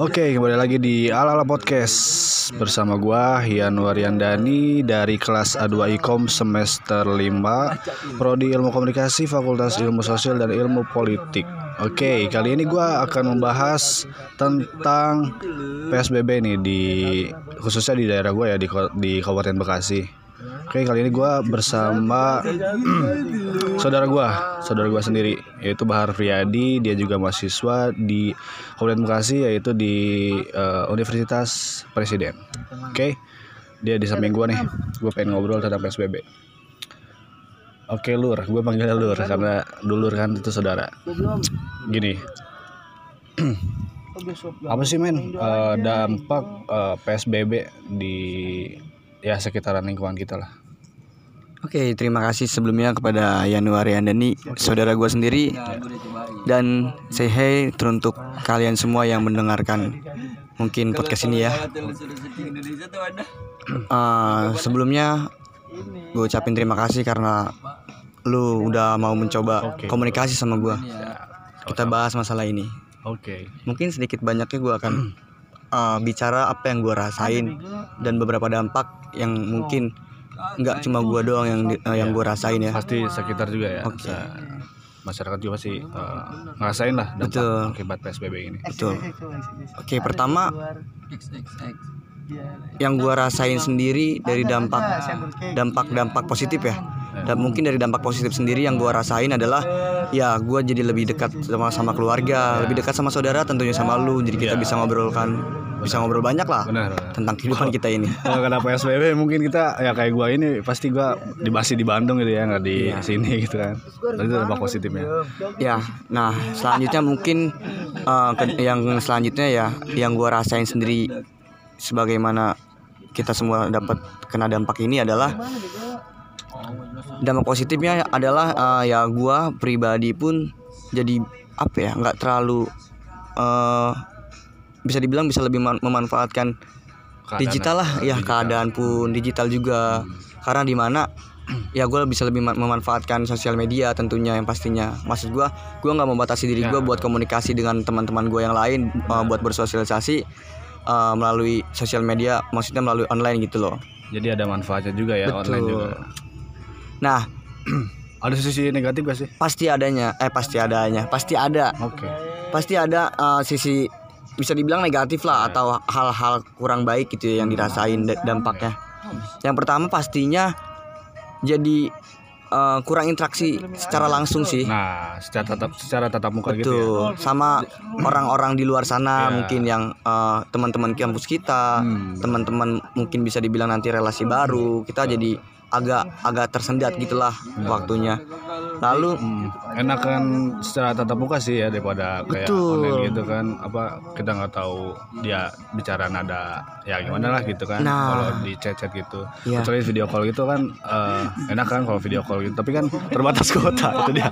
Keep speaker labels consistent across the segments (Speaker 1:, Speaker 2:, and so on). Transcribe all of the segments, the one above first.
Speaker 1: Oke, kembali lagi di Ala Ala Podcast bersama gua Hian Waryandani dari kelas A2 Ikom semester 5 Prodi Ilmu Komunikasi Fakultas Ilmu Sosial dan Ilmu Politik. Oke, kali ini gua akan membahas tentang PSBB nih di khususnya di daerah gua ya di di Kabupaten Bekasi. Oke, kali ini gua bersama saudara gua, saudara gua sendiri yaitu Bahar Priyadi, dia juga mahasiswa di Kabupaten Bekasi yaitu di eh, Universitas Presiden. Oke. Dia di samping gua nih. Gua pengen ngobrol tentang PSBB. Oke, Lur, gue panggilnya Lur karena dulur kan itu saudara. Gini, apa sih men eh, dampak eh, PSBB di ya sekitaran lingkungan kita lah.
Speaker 2: Oke, terima kasih sebelumnya kepada Yanuari Andani, saudara gue sendiri, dan say hey teruntuk kalian semua yang mendengarkan mungkin podcast ini ya. Eh, sebelumnya gue ucapin terima kasih karena lu udah mau mencoba komunikasi sama gue. Kita bahas masalah ini.
Speaker 1: Oke.
Speaker 2: Mungkin sedikit banyaknya gue akan eh, bicara apa yang gue rasain dan beberapa dampak yang mungkin nggak cuma gue doang yang di- eh, yang gue rasain ya.
Speaker 1: Pasti sekitar juga ya.
Speaker 2: Oke.
Speaker 1: Sa- Masyarakat juga pasti eh, ngerasain lah dampak
Speaker 2: Betul.
Speaker 1: akibat PSBB ini.
Speaker 2: Betul. Oke, pertama yang gua rasain sendiri dari dampak dampak dampak positif ya. Dan mungkin dari dampak positif sendiri yang gua rasain adalah ya gua jadi lebih dekat sama sama keluarga, lebih dekat sama saudara tentunya sama lu. Jadi kita bisa ngobrolkan bisa ngobrol banyak lah
Speaker 1: Benar. benar.
Speaker 2: tentang kehidupan kita ini.
Speaker 1: Kalau kena PSBB mungkin kita ya kayak gua ini pasti gua di masih di Bandung gitu ya nggak di
Speaker 2: Iya.
Speaker 1: sini gitu kan. Itu dampak positifnya.
Speaker 2: Ya, nah selanjutnya mungkin ke- yang selanjutnya ya yang gua rasain sendiri sebagaimana kita semua dapat kena dampak ini adalah dampak positifnya adalah eh, ya gua pribadi pun jadi apa ya nggak terlalu eh bisa dibilang bisa lebih man- memanfaatkan
Speaker 1: Keadaan-
Speaker 2: digital lah. ya keadaan pun digital juga. Karena di mana ya gue bisa lebih ma- memanfaatkan sosial media tentunya yang pastinya. Maksud gue gue nggak membatasi diri gue
Speaker 1: Ya.
Speaker 2: buat komunikasi dengan teman-teman gue yang lain uh, buat bersosialisasi uh, melalui sosial media maksudnya melalui online gitu loh.
Speaker 1: Jadi ada manfaatnya juga ya online juga.
Speaker 2: nah
Speaker 1: Ada sisi negatif gak sih?
Speaker 2: pasti adanya. Eh pasti adanya. Pasti ada.
Speaker 1: Oke.
Speaker 2: pasti ada uh, sisi bisa dibilang negatif lah atau hal-hal kurang baik gitu ya yang dirasain da- dampaknya. Yang pertama pastinya jadi uh, kurang interaksi secara langsung sih.
Speaker 1: Nah, secara tatap secara tatap muka gitu ya.
Speaker 2: Betul. Sama orang-orang di luar sana
Speaker 1: Ya.
Speaker 2: mungkin yang uh, teman-teman kampus kita,
Speaker 1: Hmm.
Speaker 2: teman-teman mungkin bisa dibilang nanti relasi baru. Kita jadi agak agak tersendat gitulah waktunya. Lalu
Speaker 1: Hmm, enakan secara tatap muka sih ya daripada kayak
Speaker 2: Betul.
Speaker 1: online gitu kan. Apa kita nggak tahu dia bicara nada ya gimana lah gitu kan.
Speaker 2: Nah.
Speaker 1: kalau di chat chat gitu.
Speaker 2: Iya.
Speaker 1: kecuali video call gitu kan eh, enak kan kalau video call gitu. Tapi kan terbatas kuota itu dia.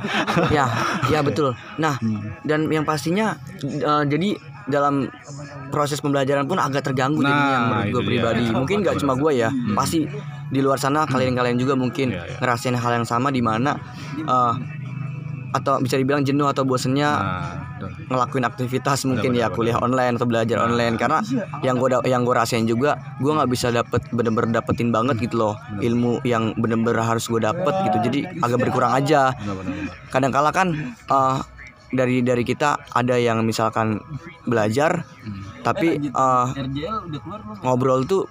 Speaker 2: Ya ya betul. Nah dan yang pastinya eh, jadi dalam proses pembelajaran pun agak terganggu jadinya
Speaker 1: Nah,
Speaker 2: menurut
Speaker 1: itu
Speaker 2: gue pribadi. Mungkin nggak cuma gue ya pasti di luar sana kalian-kalian juga mungkin
Speaker 1: Iya, iya.
Speaker 2: ngerasain hal yang sama di mana eh, atau bisa dibilang jenuh atau bosennya
Speaker 1: nah
Speaker 2: ngelakuin aktivitas mungkin ya kuliah online atau belajar online. Karena yang gue yang gue rasain juga gue nggak bisa dapet bener-bener dapetin banget gitu loh ilmu yang bener-bener harus gue dapet gitu. Jadi agak berkurang aja.
Speaker 1: Benar.
Speaker 2: kadang-kala kan eh, dari dari kita ada yang misalkan belajar tapi eh, ngobrol tuh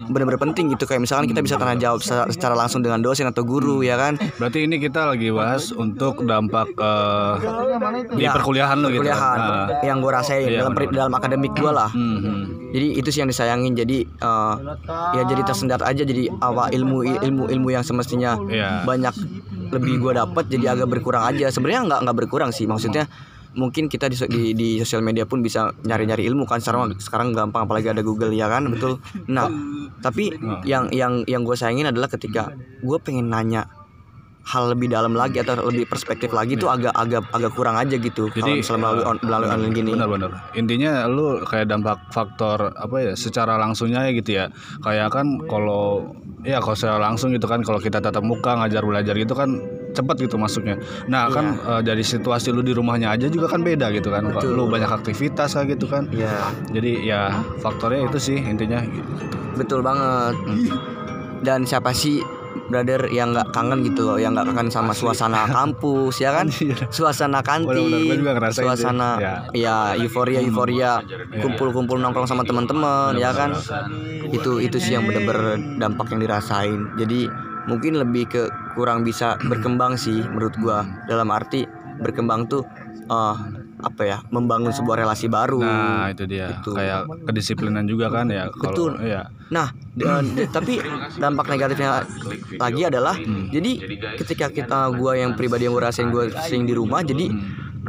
Speaker 2: benar-benar penting gitu. Kayak misalkan kita bisa tanya jawab secara, secara langsung dengan dosen atau guru ya kan?
Speaker 1: Berarti ini kita lagi bahas untuk dampak eh, di
Speaker 2: Ya,
Speaker 1: perkuliahan lo gitu. Nah,
Speaker 2: yang gue rasain
Speaker 1: Iya,
Speaker 2: dalam
Speaker 1: benar-benar.
Speaker 2: dalam akademik gue lah.
Speaker 1: Hmm, hmm.
Speaker 2: jadi itu sih yang disayangin. Jadi eh, ya jadi tersendat aja. Jadi apa ilmu ilmu ilmu yang semestinya
Speaker 1: Iya.
Speaker 2: banyak lebih gue dapat jadi agak berkurang aja. Sebenarnya nggak nggak berkurang sih. Maksudnya mungkin kita di, di, di sosial media pun bisa nyari-nyari ilmu kan. Sekarang sekarang gampang apalagi ada Google ya kan? Betul. Nah tapi yang yang yang gue sayangin adalah ketika gue pengen nanya hal lebih dalam lagi atau lebih perspektif lagi tuh agak agak agak kurang aja gitu kalau
Speaker 1: Jadi,
Speaker 2: misalnya melalui on- melalui online gini
Speaker 1: Benar-benar. Intinya lu kayak dampak faktor apa ya secara langsungnya ya gitu ya. Kayak kan kalau ya kalau secara langsung gitu kan kalau kita tatap muka ngajar belajar gitu kan cepet gitu masuknya. Nah kan eh, dari situasi lu di rumahnya aja juga kan beda gitu kan.
Speaker 2: Betul.
Speaker 1: Lu banyak aktivitas kayak gitu kan.
Speaker 2: Iya.
Speaker 1: Jadi ya faktornya itu sih intinya.
Speaker 2: Betul banget.
Speaker 1: Hmm.
Speaker 2: Dan siapa sih brother yang nggak kangen gitu loh, yang nggak kangen sama suasana kampus ya kan? Suasana
Speaker 1: Bener-bener, gua
Speaker 2: kantin,
Speaker 1: ngerasain sih.
Speaker 2: suasana
Speaker 1: Ya.
Speaker 2: ya euforia euforia, kumpul-kumpul nongkrong sama teman-teman ya kan? Itu itu sih yang bener-bener dampak yang dirasain. Jadi mungkin lebih ke kurang bisa berkembang sih menurut gua dalam arti berkembang tuh eh, apa ya membangun sebuah relasi baru.
Speaker 1: Nah itu dia.
Speaker 2: Gitu.
Speaker 1: Kayak kedisiplinan juga kan ya. Kalau
Speaker 2: Betul.
Speaker 1: ya.
Speaker 2: Nah, dan- dan- tapi dampak negatifnya lagi adalah
Speaker 1: Hmm.
Speaker 2: jadi ketika kita gua yang pribadi yang gue rasain gue sering di rumah jadi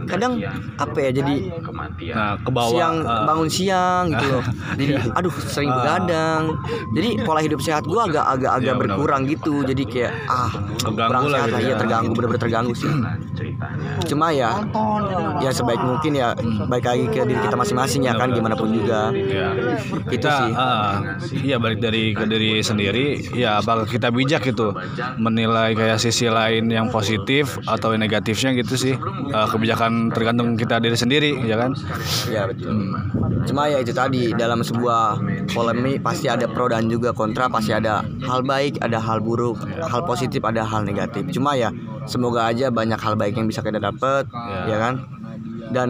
Speaker 2: kadang apa ya jadi
Speaker 1: Nah ke bawah.
Speaker 2: siang
Speaker 1: eh,
Speaker 2: bangun siang gitu loh. Jadi aduh sering begadang. Jadi pola hidup sehat gua agak agak agak
Speaker 1: Iya, benar.
Speaker 2: berkurang gitu. Jadi kayak ah
Speaker 1: Terganggu
Speaker 2: kurang
Speaker 1: lah
Speaker 2: sehat
Speaker 1: gitu
Speaker 2: lah. Iya
Speaker 1: ya.
Speaker 2: terganggu bener-bener terganggu sih. Cuma ya ya sebaik mungkin ya baik lagi ke diri kita masing-masing ya kan gimana pun juga.
Speaker 1: Ya.
Speaker 2: Itu
Speaker 1: Kita
Speaker 2: sih.
Speaker 1: ah, iya balik dari ke diri sendiri ya apakah kita bijak gitu menilai kayak sisi lain yang positif atau yang negatifnya gitu sih Eh, kebijakan tergantung kita diri sendiri ya kan
Speaker 2: Ya betul. Cuma ya itu tadi dalam sebuah polemik pasti ada pro dan juga kontra, pasti ada hal baik, ada hal buruk, hal positif, ada hal negatif. Cuma ya semoga aja banyak hal baik yang bisa kita dapat, ya kan? Dan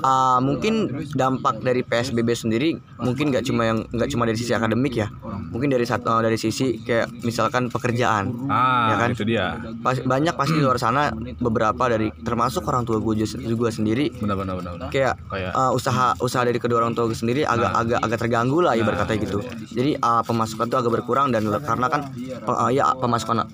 Speaker 2: ah, mungkin dampak dari PSBB sendiri mungkin nggak cuma yang nggak cuma dari sisi akademik ya, mungkin dari satu dari sisi kayak misalkan pekerjaan.
Speaker 1: ah
Speaker 2: Ya kan?
Speaker 1: itu dia
Speaker 2: Pas, banyak pasti di luar sana beberapa dari termasuk orang tua gue juga sendiri
Speaker 1: benar benar benar benar.
Speaker 2: kayak uh, usaha usaha dari kedua orang tua gue sendiri agak agak agak terganggu lah ibarat kata gitu. Jadi uh, pemasukan tuh agak berkurang dan karena kan uh, ya pemasukan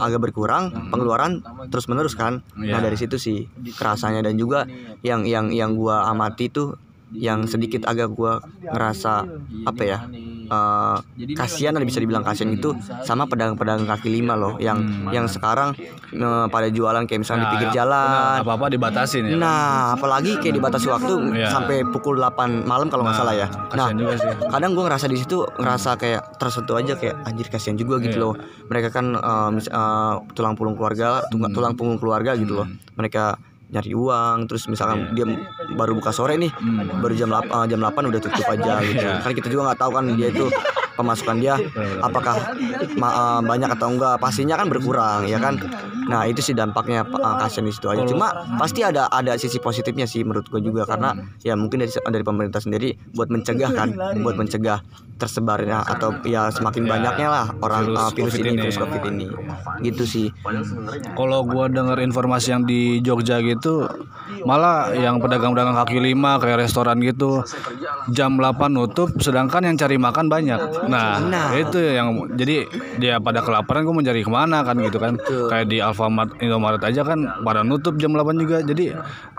Speaker 2: agak berkurang, pengeluaran terus menerus kan. Nah
Speaker 1: Iya.
Speaker 2: dari situ sih kerasanya dan juga yang yang yang gua amati tuh yang sedikit agak gua ngerasa apa ya uh, kasihan ada bisa dibilang kasihan itu sama pedagang-pedagang kaki lima loh yang yang sekarang uh, pada jualan kayak misalnya di pinggir jalan
Speaker 1: apa apa dibatasin ya
Speaker 2: Nah, apalagi kayak dibatasi waktu
Speaker 1: Iya.
Speaker 2: sampai pukul 8 malam kalau nggak salah ya. Nah,
Speaker 1: kasihan juga sih
Speaker 2: kadang gue ngerasa di situ ngerasa kayak tersentuh aja kayak anjir kasihan juga gitu
Speaker 1: Iya.
Speaker 2: loh. Mereka kan eh, mis- eh, tulang punggung keluarga,
Speaker 1: Hmm.
Speaker 2: tulang punggung keluarga gitu loh. Mereka nyari uang terus misalkan
Speaker 1: Iya.
Speaker 2: dia baru buka sore nih baru jam 8 jam 8 udah tutup aja gitu
Speaker 1: Hmm. Iya.
Speaker 2: kan kita juga nggak tahu kan dia itu pemasukan dia apakah ma- eh, banyak atau enggak pastinya kan berkurang ya kan? Nah itu sih dampaknya uh, kasihan di situ aja. Cuma pasti ada ada sisi positifnya sih menurut gue juga karena ya mungkin dari dari pemerintah sendiri buat mencegah kan buat mencegah tersebarnya atau ya semakin banyaknya lah orang
Speaker 1: Virus
Speaker 2: uh, virus,
Speaker 1: COVID
Speaker 2: ini,
Speaker 1: ini.
Speaker 2: virus covid ini. Gitu sih.
Speaker 1: Kalau gua dengar informasi yang di Jogja gitu malah yang pedagang-pedagang kaki lima kayak restoran gitu jam 8 nutup sedangkan yang cari makan banyak nah,
Speaker 2: Nah.
Speaker 1: itu yang jadi dia pada kelaparan gue mencari ke mana kan gitu kan. Kayak di Alfamart Indomaret aja kan pada nutup jam 8 juga. Jadi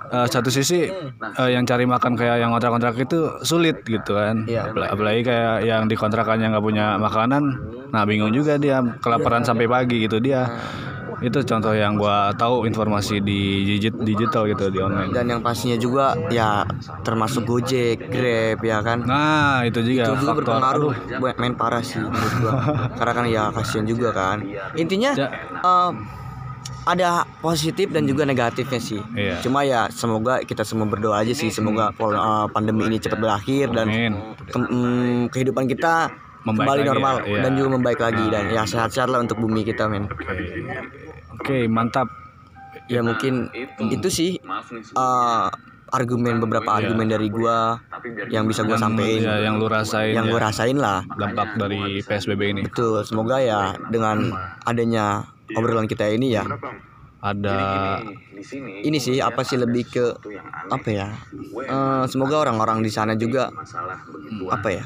Speaker 1: eh, satu sisi eh, yang cari makan kayak yang kontrak-kontrak itu sulit gitu kan.
Speaker 2: Iya.
Speaker 1: Apalagi- kayak yang di kontrakannya nggak punya makanan. Nah bingung juga dia kelaparan sampai pagi gitu dia itu contoh yang gua tahu informasi di digit digital gitu di online.
Speaker 2: Dan yang pastinya juga ya termasuk Gojek, Grab ya kan?
Speaker 1: Nah itu juga
Speaker 2: itu juga
Speaker 1: faktor.
Speaker 2: berpengaruh.
Speaker 1: Aduh,
Speaker 2: buat main parah sih menurut gua. Karena kan ya kasihan juga kan. Intinya
Speaker 1: Ya.
Speaker 2: eh, ada positif dan juga negatifnya sih.
Speaker 1: Iya.
Speaker 2: cuma ya semoga kita semua berdoa aja sih. Semoga eh, pandemi ini cepat berakhir dan ke- mm, kehidupan kita
Speaker 1: Membaik
Speaker 2: kembali
Speaker 1: lagi
Speaker 2: normal
Speaker 1: ya, iya.
Speaker 2: dan juga membaik lagi dan ya sehat-sehat lah untuk bumi kita men.
Speaker 1: Oke. Mantap.
Speaker 2: Ya mungkin itu sih eh, argumen beberapa argumen dari gua yang bisa gua sampein
Speaker 1: ya yang lu rasain
Speaker 2: yang
Speaker 1: ya,
Speaker 2: gua rasain lah.
Speaker 1: Dampak dari PSBB ini.
Speaker 2: Betul, semoga ya dengan adanya obrolan kita ini ya
Speaker 1: ada
Speaker 2: ini sih apa sih lebih ke apa ya? Eh, semoga orang-orang di sana juga apa ya?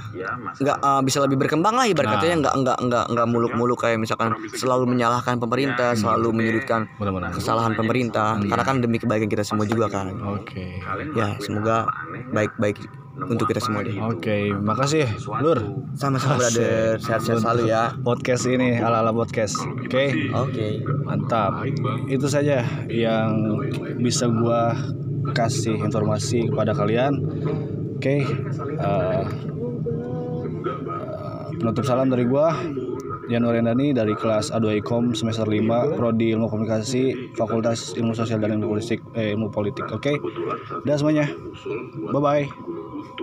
Speaker 2: Nggak eh, bisa lebih berkembang lah ibarat katanya nggak nggak nggak nggak muluk-muluk kayak misalkan selalu menyalahkan pemerintah selalu menyudutkan kesalahan pemerintah. karena kan demi kebaikan kita semua juga kan.
Speaker 1: Oke.
Speaker 2: Ya semoga baik-baik untuk kita semua deh
Speaker 1: oke makasih lur
Speaker 2: sama-sama brother sehat-sehat selalu ya
Speaker 1: podcast ini ala-ala podcast oke
Speaker 2: oke
Speaker 1: Mantap. Itu saja yang bisa gua kasih informasi kepada kalian. Oke. eh, eh, penutup salam dari gua. Ian Wariandani dari kelas A2 Ikom semester 5 prodi Ilmu Komunikasi Fakultas Ilmu Sosial dan Ilmu Politik eh, Ilmu Politik. Oke. Udah semuanya. Bye bye.